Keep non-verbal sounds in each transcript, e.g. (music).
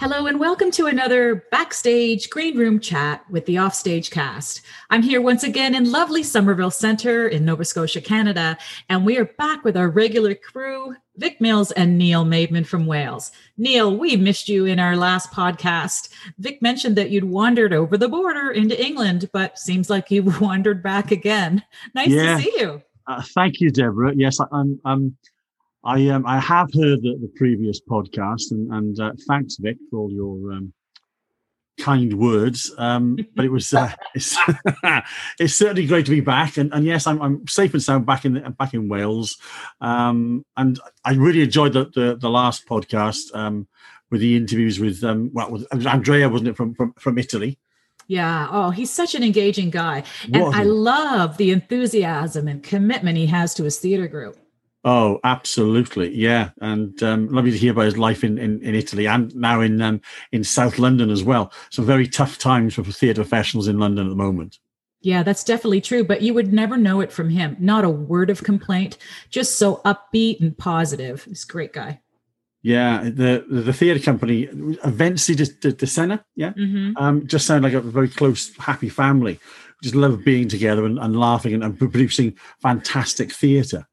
Hello, and welcome to another backstage green room chat with the Offstage cast. I'm here once again in lovely Summerville Centre in Nova Scotia, Canada, and we are back with our regular crew, Vic Mills and Neil Maidman from Wales. Neil, we missed you in our last podcast. Vic mentioned that you'd wandered over the border into England, but seems like you've (laughs) wandered back again. Nice yeah. to see you. Uh, thank you, Deborah. Yes, I, I'm. I'm I um, I have heard the, the previous podcast, and, and uh, thanks, Vic, for all your um, kind words. Um, but it was uh, (laughs) it's, (laughs) it's certainly great to be back, and, and yes, I'm, I'm safe and sound back in back in Wales, um, and I really enjoyed the the, the last podcast um, with the interviews with um, well, with Andrea, wasn't it from from from Italy? Yeah. Oh, he's such an engaging guy. And I love the enthusiasm and commitment he has to his theater group. Oh, absolutely, yeah, and um, lovely to hear about his life in, in, in Italy and now in um, in South London as well. Some very tough times for theatre professionals in London at the moment. Yeah, that's definitely true, but you would never know it from him. Not a word of complaint, just so upbeat and positive. He's a great guy. Yeah, the the, the theatre company, Evenzi de, de, de Senna, yeah, mm-hmm. um, just sound like a very close, happy family. Just love being together and, and laughing and, and producing fantastic theatre.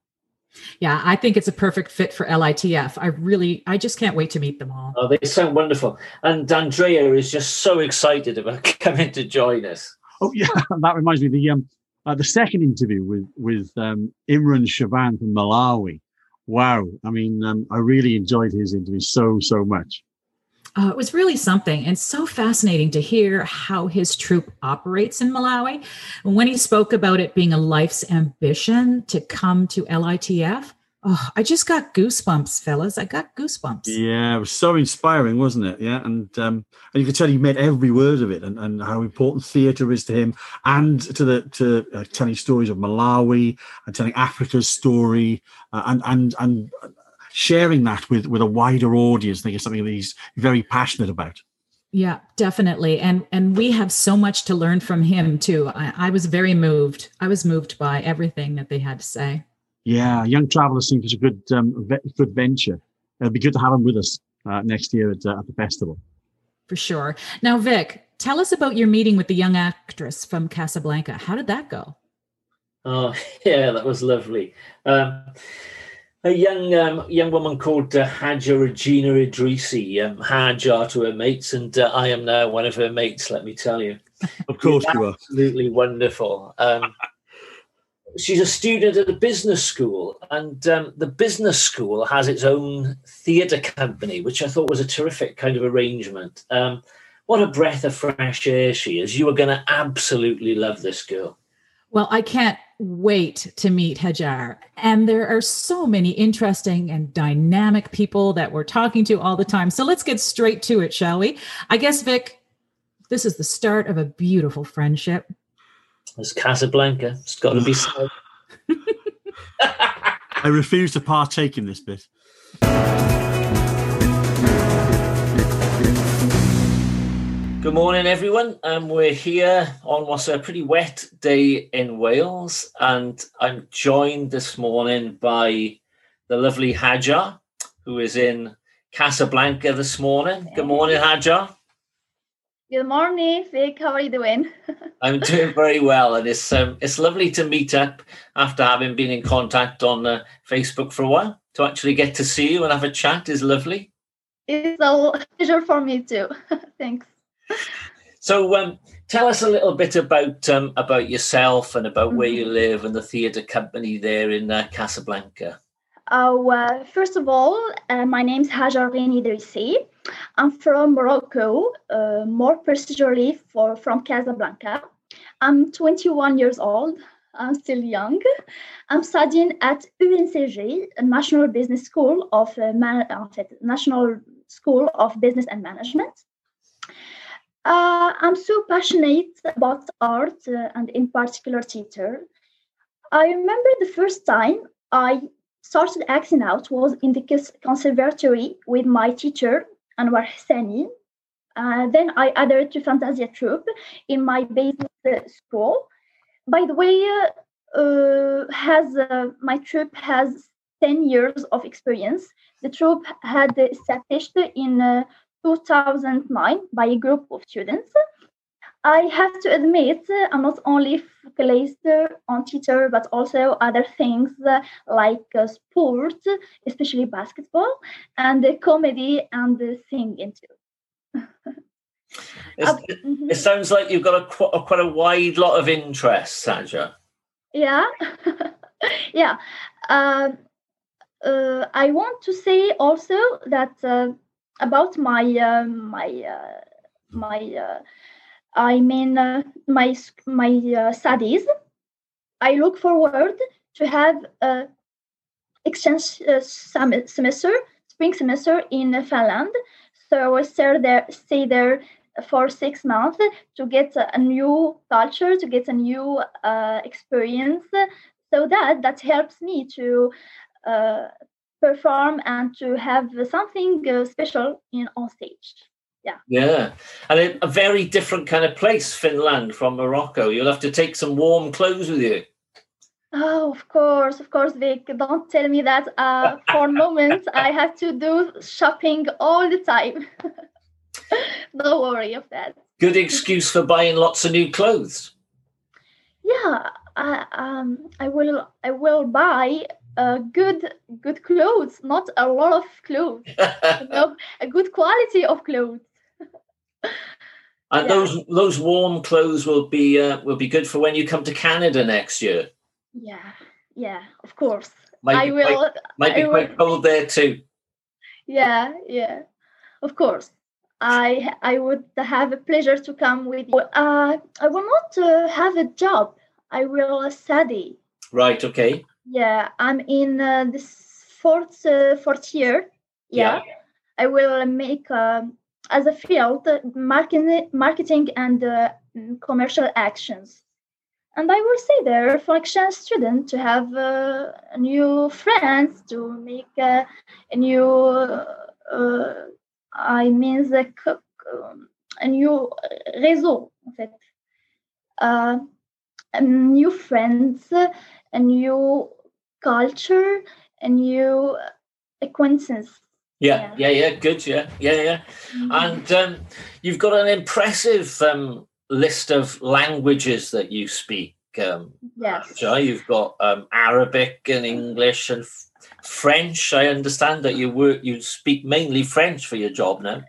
Yeah, I think it's a perfect fit for LITF. I really, I just can't wait to meet them all. Oh, they sound wonderful. And Andrea is just so excited about (laughs) coming to join us. Oh, yeah. (laughs) that reminds me the um, uh, the second interview with with um, Imran Shaban from Malawi. Wow. I mean, um, I really enjoyed his interview so, so much. Uh, it was really something and so fascinating to hear how his troop operates in Malawi. And when he spoke about it being a life's ambition to come to LITF, oh, I just got goosebumps, fellas. I got goosebumps. Yeah, it was so inspiring, wasn't it? Yeah, and um, and you could tell he meant every word of it, and, and how important theatre is to him, and to the to uh, telling stories of Malawi and telling Africa's story, uh, and and and sharing that with with a wider audience. I think is something that he's very passionate about. Yeah, definitely. And and we have so much to learn from him too. I, I was very moved. I was moved by everything that they had to say. Yeah, Young Travelers seems such a good um, good venture. It'd be good to have him with us uh, next year at, uh, at the festival. For sure. Now, Vic, tell us about your meeting with the young actress from Casablanca. How did that go? Oh, (laughs) yeah, that was lovely. Um, a young um, young woman called uh, Hajar Reghini Idrissi, um, Hajar to her mates, and uh, I am now one of her mates. Let me tell you, of course you are. Absolutely wonderful. Um, she's a student at a business school, and um, the business school has its own theatre company, which I thought was a terrific kind of arrangement. Um, what a breath of fresh air she is! You are going to absolutely love this girl. Well, I can't wait to meet Hajar. And there are so many interesting and dynamic people that we're talking to all the time. So let's get straight to it, shall we? I guess, Vic, this is the start of a beautiful friendship. It's Casablanca. It's got to be so. (laughs) I refuse to partake in this bit. Good morning, everyone. Um, we're here on what's a pretty wet day in Wales, and I'm joined this morning by the lovely Hajar, who is in Casablanca this morning. Good morning, Hajar. Good morning, Vic. How are you doing? (laughs) I'm doing very well, and it's um, it's lovely to meet up after having been in contact on uh, Facebook for a while. To actually get to see you and have a chat is lovely. It's a pleasure for me too. (laughs) Thanks. So, um, tell us a little bit about um, about yourself and about mm-hmm. where you live and the theatre company there in uh, Casablanca. Uh, first of all, uh, my name is Hajar Idrissi. I'm from Morocco, uh, more precisely for, from Casablanca. I'm 21 years old. I'm still young. I'm studying at ENCG, National Business School of uh, Man- National School of Business and Management. Uh, I'm so passionate about art uh, and, in particular, theater. I remember the first time I started acting out was in the conservatory with my teacher, Anwar Hassani. Uh, then I added to FunTasia Troupe in my basic uh, school. By the way, uh, has uh, my troupe has 10 years of experience. The troupe had established in 2009 by a group of students. I have to admit, uh, I'm not only focused on theater, but also other things uh, like uh, sport, especially basketball, and comedy and singing too. uh, (laughs) mm-hmm. It sounds like you've got a, a, quite a wide lot of interests, Sandra. Yeah, (laughs) yeah. Uh, uh, I want to say also that uh, about my my my I mean, uh, my my uh, studies. I look forward to have a exchange uh, semester, spring semester in Finland. So I stay there, stay there for six months to get a new culture, to get a new uh, experience. So that that helps me to uh, perform and to have something uh, special in on stage. Yeah. Yeah. And a very different kind of place finland from morocco. You'll have to take some warm clothes with you. Oh of course of course vic. Don't tell me that uh, for a (laughs) moment. I have to do shopping all the time. (laughs) No worry of that. Good excuse for buying lots of new clothes. Yeah I, um, I will i will buy uh, good good clothes not a lot of clothes (laughs) you know, a good quality of clothes and yeah. those those warm clothes will be uh, will be good for when you come to Canada next year. Yeah, yeah, of course. Might I will. Quite, might be I quite will, cold there too. Yeah, yeah, of course. I I would have a pleasure to come with you. Uh, I will not uh, have a job. I will study. Right. Okay. Yeah, I'm in uh, this fourth uh, fourth year. Yeah. yeah. I will make um, as a field marketing, marketing and uh, commercial actions. And I will stay there for exchange student to have uh, new friends, to make uh, a new, uh, I mean, the, um, a new réseau, en fait. Uh, new friends, a new culture, a new acquaintance yeah, yeah, yeah, good, yeah, yeah, yeah. Mm-hmm. And um, you've got an impressive um, list of languages that you speak. Um, yes. You've got um, Arabic and English and French. I understand that you work, you speak mainly French for your job now.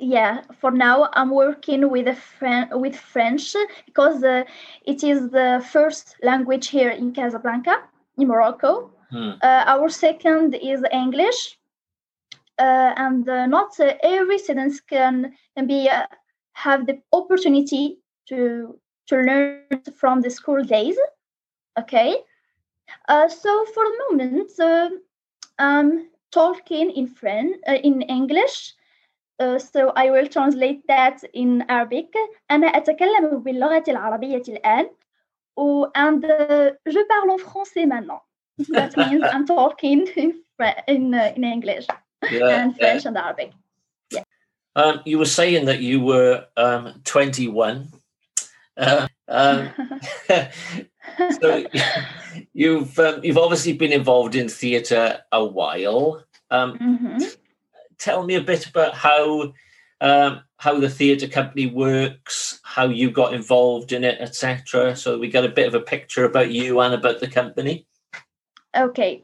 Yeah, for now I'm working with a friend with French because uh, it is the first language here in Casablanca, in Morocco. Hmm. Uh, our second is English uh, and uh, not uh, every students can, can be have the opportunity to to learn from the school days. Okay, so for the moment, I'm talking in French, in English. Uh, so I will translate that in Arabic. أنا أتكلم باللغة العربية الآن. و, and uh, je parle en français maintenant. That means I'm talking (laughs) in, in, uh, in English yeah, and French yeah. and Arabic. Yeah. Um, you were saying that you were um, 21. Uh, um, (laughs) so you've um, you've obviously been involved in theatre a while. Um, mm-hmm. Tell me a bit about how um, how the theatre company works, how you got involved in it, etc. So we get a bit of a picture about you and about the company. Okay,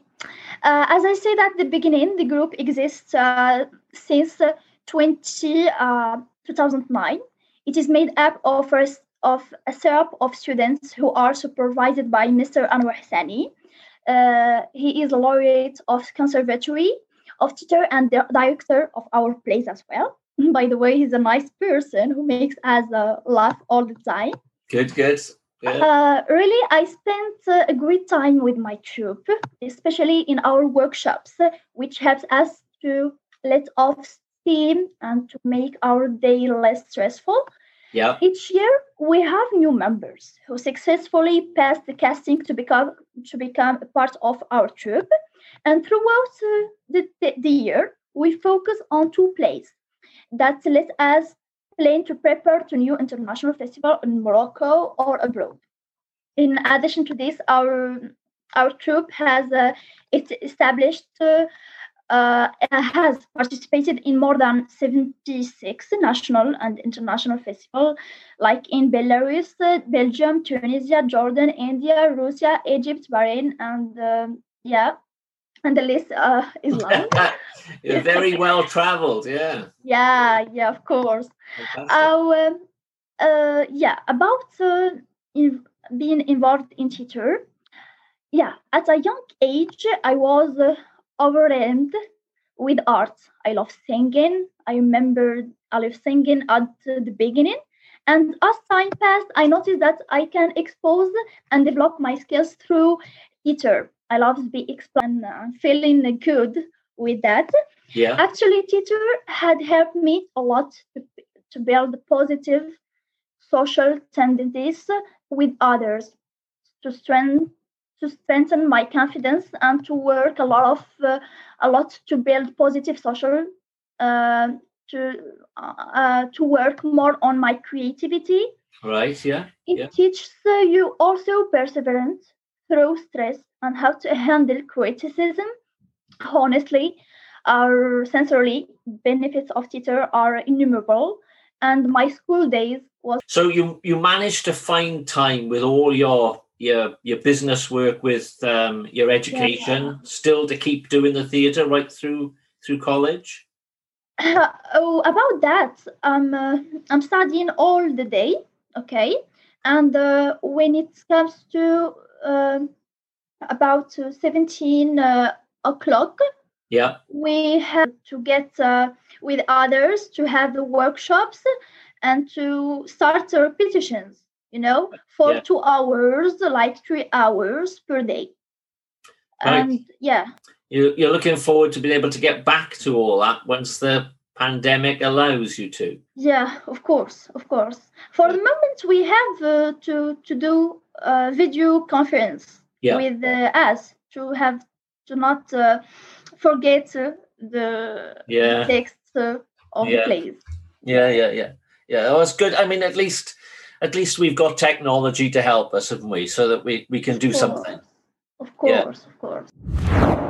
uh, as I said at the beginning, the group exists uh, since 20, uh, 2009. It is made up of a, of a setup of students who are supervised by Mr. Anwar Hassani. Uh, he is a laureate of Conservatory of Theater and the director of our place as well. (laughs) By the way, he's a nice person who makes us uh, laugh all the time. Good, good. Uh, really, I spent uh, a great time with my troupe, especially in our workshops, which helps us to let off steam and to make our day less stressful. Yeah. Each year, we have new members who successfully pass the casting to become to become a part of our troupe. And throughout uh, the, the, the year, we focus on two plays that let us plan to prepare to new international festival in Morocco or abroad. In addition to this, our our troupe has uh, it established uh, uh, has participated in more than 76 national and international festivals, like in Belarus, Belgium, Tunisia, Jordan, India, Russia, Egypt, Bahrain, and um, yeah, and the list uh, is (laughs) long. You're very well traveled, yeah. Yeah, yeah, of course. Uh, uh, yeah, about uh, in being involved in theater. Yeah, at a young age, I was uh, overwhelmed with art. I love singing. I remember I love singing at the beginning. And as time passed, I noticed that I can expose and develop my skills through theater. I love to be explained and feeling good with that. Yeah. Actually, teacher had helped me a lot to, to build positive social tendencies with others, to strengthen to strengthen my confidence and to work a lot of uh, a lot to build positive social uh, to uh, to work more on my creativity right yeah it yeah. teaches you also perseverance through stress and how to handle criticism. Honestly our sensory benefits of theater are innumerable and my school days was so you you managed to find time with all your your your business work with um, your education Yeah. still to keep doing the theatre right through through college? (laughs) Oh, about that, um, uh, I'm studying all the day, okay, and uh, when it comes to um about uh, 17 uh, o'clock, yeah we have to get uh, with others to have the workshops and to start the repetitions, you know, for Yeah. two hours, like three hours per day. Right. And yeah, you, you're looking forward to being able to get back to all that once the pandemic allows you to Yeah, of course, of course. For the moment, we have uh, to to do a video conference Yeah. with uh, us to have to not uh, forget uh, the Yeah. text uh, of Yeah. the plays. yeah yeah yeah yeah oh, it's good i mean at least at least we've got technology to help us haven't we so that we we can do something Of Yeah. course, of course.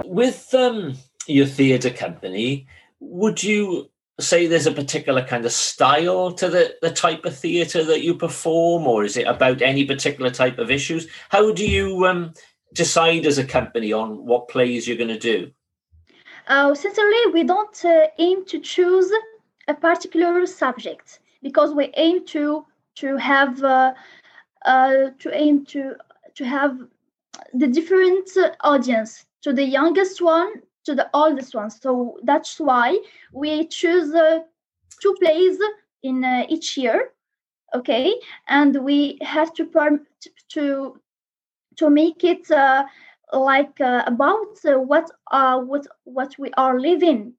with um your theatre company would you say there's a particular kind of style to the the type of theatre that you perform or is it about any particular type of issues? How do you um decide as a company on what plays you're going to do? Uh, sincerely, we don't uh, aim to choose a particular subject because we aim to to have uh, uh, to aim to to have the different audience. To the youngest one to the oldest one. So that's why we choose uh, two plays in uh, each year. Okay, and we have to perm- to to make it. Uh, like uh, about uh, what uh what what we are living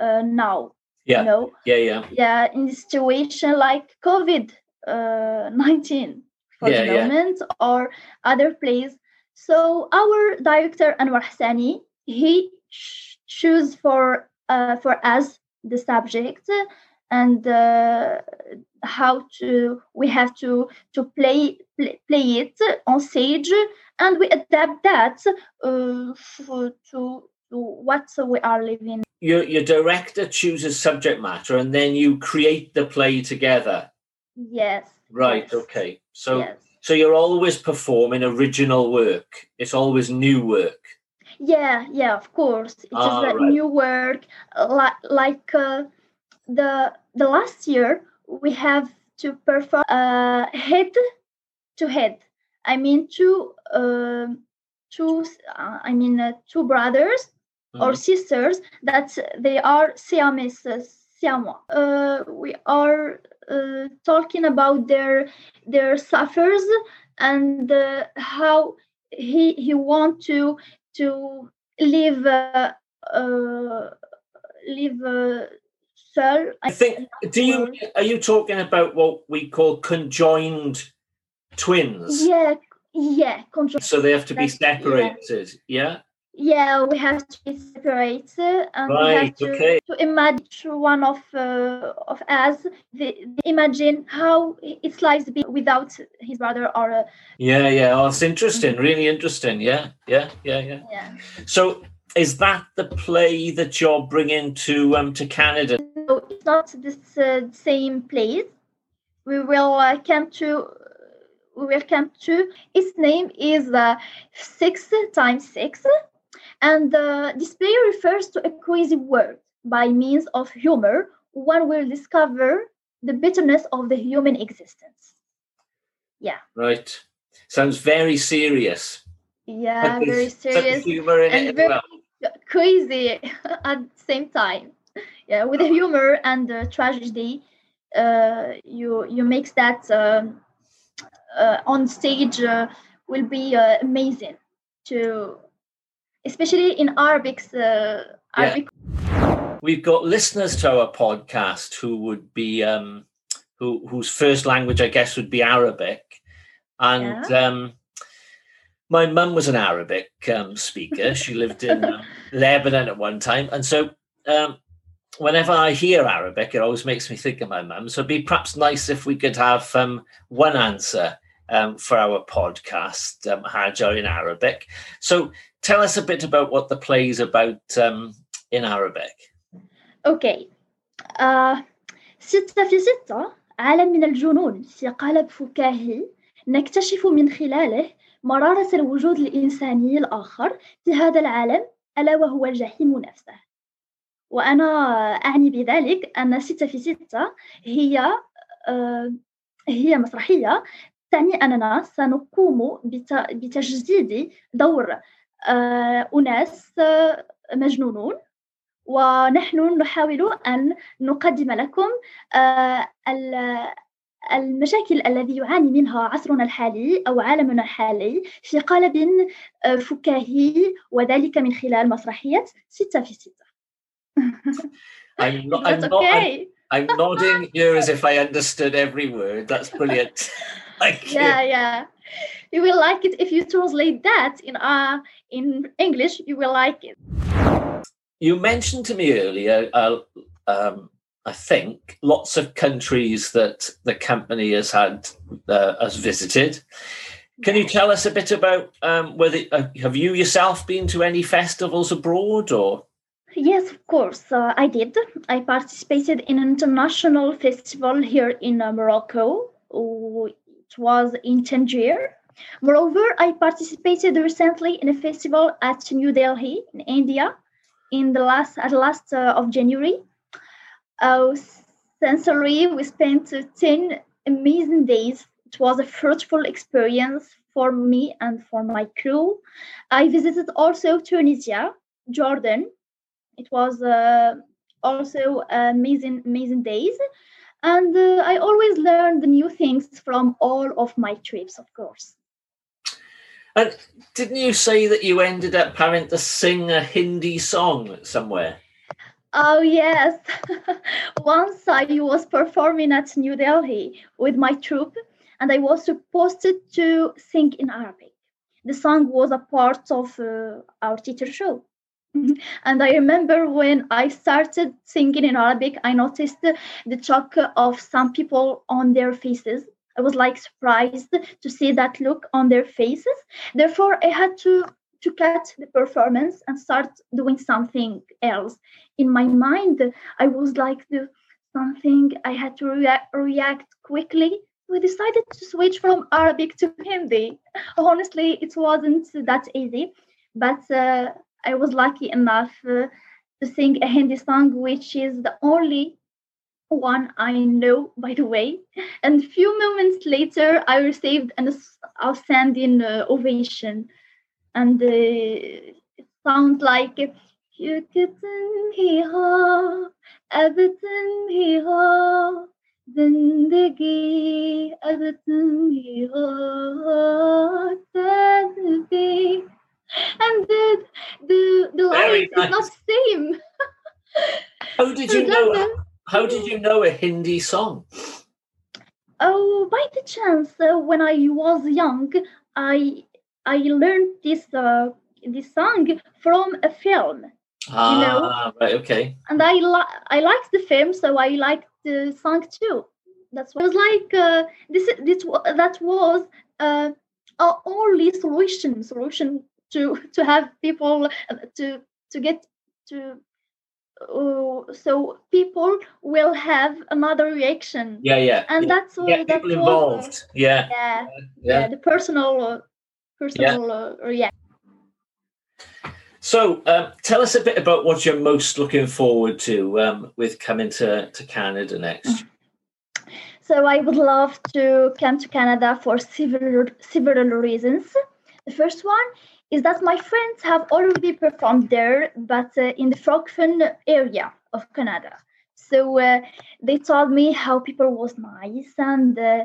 uh, now Yeah. you know yeah yeah yeah in the situation like covid uh 19 for Yeah, the yeah. moment or other plays so our director anwar hassani he choose for uh, for us the subject and uh, how to we have to to play play, play it on stage and we adapt that uh, to, to what we are living. Your your director chooses subject matter and then you create the play together. Yes. Right yes, okay. So yes. so you're always performing original work. It's always new work yeah yeah of course it is Ah, a right. new work like like uh, the the last year we have to perform uh, head to head i mean two um two uh, i mean uh, two brothers or Mhm. sisters that they are Siamese, uh, Siamois. Uh, we are uh, talking about their their suffers and uh, how he he want to to live uh, uh, live uh, seul. i think do you are you talking about what we call conjoined twins Yeah, yeah, control. so they have to be That's- yeah. separated yeah Yeah, we have to be separated, and we have to, okay. to imagine one of uh, of us. The, the imagine how its lives be without his brother or uh, yeah yeah oh, it's interesting really interesting yeah yeah yeah yeah yeah. So is that the play that you're bringing to um to Canada? So it's not the uh, same place. We will uh, come to. We will come to. Its name is uh, six times six, and uh, this play refers to a crazy world. By means of humor, one will discover the bitterness of the human existence. Yeah. Right. Sounds very serious. Yeah, very serious humor in and it as very well. crazy (laughs) at the same time. Yeah, with the humor and the tragedy, uh, you you makes that um, uh, on stage uh, will be uh, amazing to, especially in Arabic. Uh, Arabic We've got listeners to our podcast who would be um who whose first language I guess would be Arabic. And um my mum was an Arabic um, speaker. (laughs) She lived in um, Lebanon at one time. And so um, whenever I hear Arabic, it always makes me think of my mum. So it'd be perhaps nice if we could have um, one answer um, for our podcast, um, Hajar in Arabic. So tell us a bit about what the play is about um, in Arabic. أوكي آه ستة في ستة عالم من الجنون في قالب فكاهي نكتشف من خلاله مرارة الوجود الإنساني الآخر في هذا العالم ألا وهو الجحيم نفسه وأنا أعني بذلك أن ستة في ستة هي آه هي مسرحية تعني أننا سنقوم بت- بتجديد دور آه أناس آه مجنونون ونحن نحاول أن نقدم لكم آه، ال- المشاكل الذي يعاني منها عصرنا الحالي أو عالمنا الحالي في قالب فكاهي وذلك من خلال مسرحية ستة في ستة. (laughs) I'm, not, I'm, not, I'm. I'm nodding here as if I understood every word. That's brilliant. (laughs) (laughs) You. Yeah, yeah. You will like it if you translate that in uh, in English. You will like it. You mentioned to me earlier, uh, um, I think, lots of countries that the company has had uh, has visited. Can you tell us a bit about um, whether uh, have you yourself been to any festivals abroad or? Yes, of course, uh, I did. I participated in an international festival here in uh, Morocco. Was in Tangier. Moreover, I participated recently in a festival at New Delhi in India in the last at last uh, of January. Uh, sincerely, we spent uh, 10 amazing days. It was a fruitful experience for me and for my crew. I visited also Tunisia, Jordan, it was uh, also amazing amazing days and uh, i always learned the new things from all of my trips of course. And didn't you say that you ended up having to sing a Hindi song somewhere? oh yes. (laughs) Once i was performing at new delhi with my troupe and i was supposed to sing in arabic. The song was a part of uh, our teacher show and I remember when I started singing in Arabic, I noticed the shock of some people on their faces. I was like surprised to see that look on their faces. Therefore, I had to to cut the performance and start doing something else. In my mind, I was like the something I had to rea- react quickly. We decided to switch from Arabic to Hindi. (laughs) Honestly, it wasn't that easy, but uh, I was lucky enough uh, to sing a Hindi song, which is the only one I know, by the way. And a few moments later, I received an outstanding uh, ovation. And uh, it sounds like uh, you kitten hee haw, everything hee haw, zindagi, everything hee haw, and the the the Very lines is not nice. same. How did you know? them. How did you know a Hindi song? Oh, by the chance, uh, when I was young, I I learned this uh, this song from a film, Ah, right, okay. and I li- I liked the film, so I liked the song too. That's why I was like uh, this. This that was uh, our only solution solution to to have people uh, to to get to uh, so people will have another reaction Yeah, yeah. and yeah. that's what Get that people uh, involved. Yeah, yeah, yeah yeah. the personal uh, personal uh, reaction So, um, tell us a bit about what you're most looking forward to um, with coming to, to Canada next. (laughs) So I would love to come to Canada for several several reasons. The first one is that my friends have already performed there, but uh, in the Francophone area of Canada. So uh, they told me how people was nice and uh,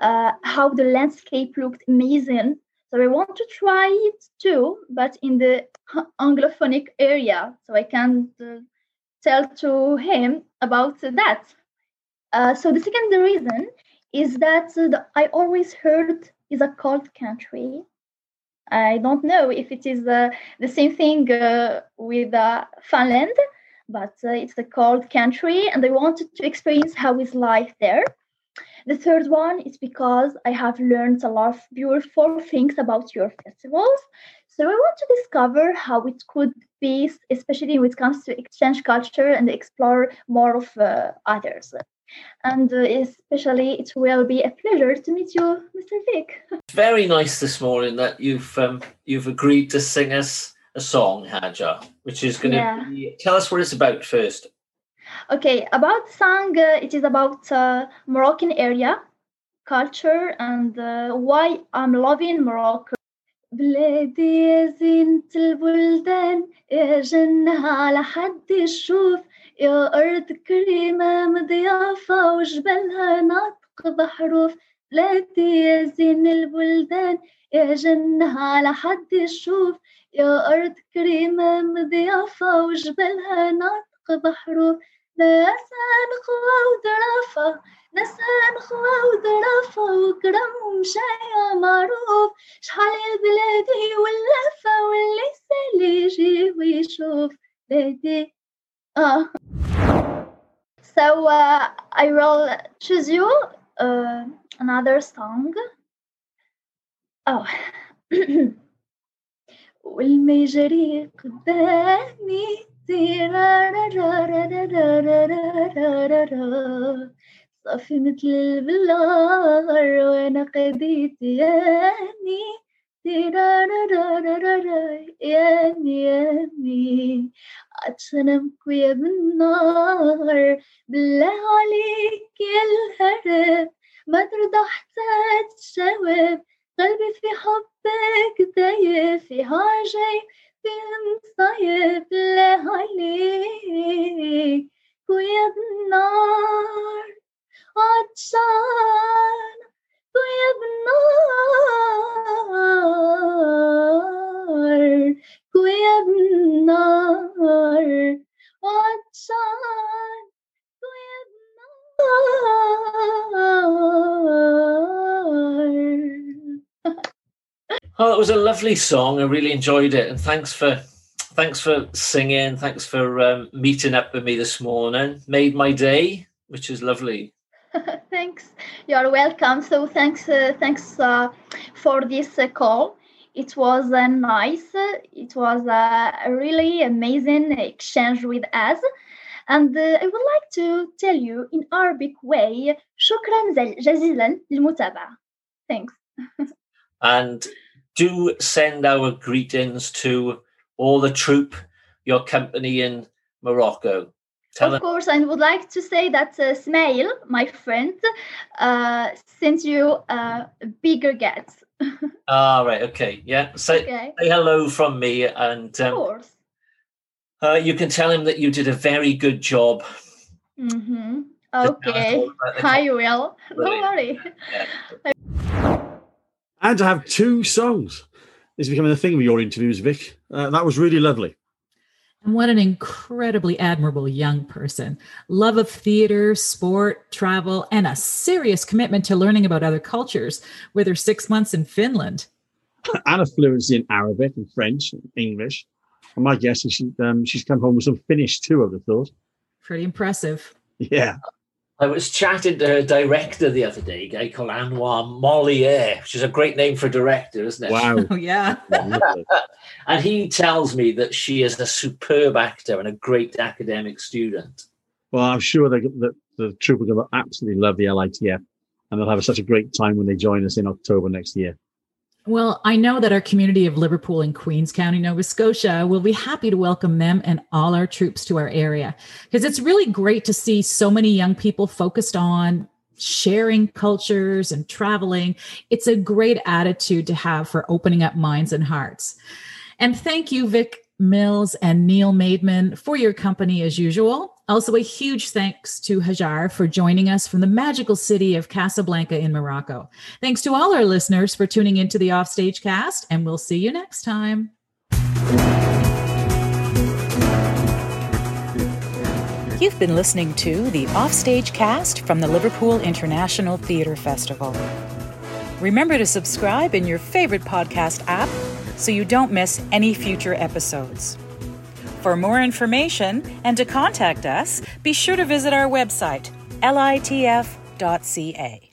uh, how the landscape looked amazing. So I want to try it too, but in the (laughs) anglophonic area, so I can uh, tell to him about that. Uh, so the second reason is that I always heard is a cold country. I don't know if it is uh, the same thing uh, with uh, Finland, but it's a cold country, and I wanted to experience how is life there. The third one is because I have learned a lot of beautiful things about your festivals. So I want to discover how it could be, especially when it comes to exchange culture and explore more of uh, others. And uh, especially, it will be a pleasure to meet you, Mr. Vic. Very nice this morning that you've um, you've agreed to sing us a song, Hajar, which is going to yeah. be, tell us what it's about first. Okay, about the song, uh, it is about uh, Moroccan area, culture, and uh, why I'm loving Morocco. بلادي يا زينة البلدان يا جنة على حد يشوف يا أرض كريمة مضيافة وجبلها ناطق بحروف بلادي يا زين البلدان يا جنة على حد يشوف يا أرض كريمة مضيافة وجبلها ناطق بحروف نسان خوا وظرافة نسان خوا وظرافة وكرم ومشايع معروف. شحال يا بلادي واللفة Choose You, uh, another song. Oh. (clears throat) والما يجري قدامي صافي مثل البلار وأنا قديت ياني يامي يامي عطشانامكو يا بالنار بالله عليك يا الهرب ما ترضى حتى تتشوب قلبي في حبك دايب يا عجيب فين مصايب بالله عليك ويا بالنار عطشان Oh, it was a lovely song. I really enjoyed it, and thanks for thanks for singing. Thanks for um, meeting up with me this morning. Made my day, which is lovely. (laughs) thanks. You're welcome. So thanks, uh, thanks uh, for this uh, call. It was uh, nice. It was uh, a really amazing exchange with us. And uh, I would like to tell you in Arabic way, شكرا زل- جزيلا للمتابعة. Thanks. (laughs) And do send our greetings to all the troop, your company in Morocco. Tell of them course, I would like to say that uh, Smail, my friend, uh, sent you uh, bigger gets. (laughs) Ah, right, okay, yeah. Say Okay, say hello from me, and of um, course. uh, you can tell him that you did a very good job. hmm Just Okay, all about the I will. Don't worry. And to have two songs is becoming a thing with your interviews, Vic. Uh, that was really lovely. And what an incredibly admirable young person. Love of theater, sport, travel, and a serious commitment to learning about other cultures with her six months in Finland. and a fluency in Arabic and French and English. And my guess is she, um, she's come home with some Finnish too, I would have thought. Pretty impressive. Yeah. I was chatting to her director the other day, a guy called Anwar Moliere, which is a great name for a director, isn't it? Wow. (laughs) Oh, yeah. (laughs) and he tells me that she is a superb actor and a great academic student. Well, I'm sure that the, the troop are going to absolutely love the LITF and they'll have such a great time when they join us in October next year. Well, I know that our community of Liverpool and Queens County, Nova Scotia, will be happy to welcome them and all our troops to our area because it's really great to see so many young people focused on sharing cultures and traveling. It's a great attitude to have for opening up minds and hearts. And thank you, Vic Mills and Neil Maidman for your company as usual. Also, a huge thanks to Hajar for joining us from the magical city of Casablanca in Morocco. Thanks to all our listeners for tuning into the Offstage cast, and we'll see you next time. You've been listening to the Offstage cast from the Liverpool International Theatre Festival. Remember to subscribe in your favorite podcast app so you don't miss any future episodes. For more information and to contact us, be sure to visit our website, litf.ca.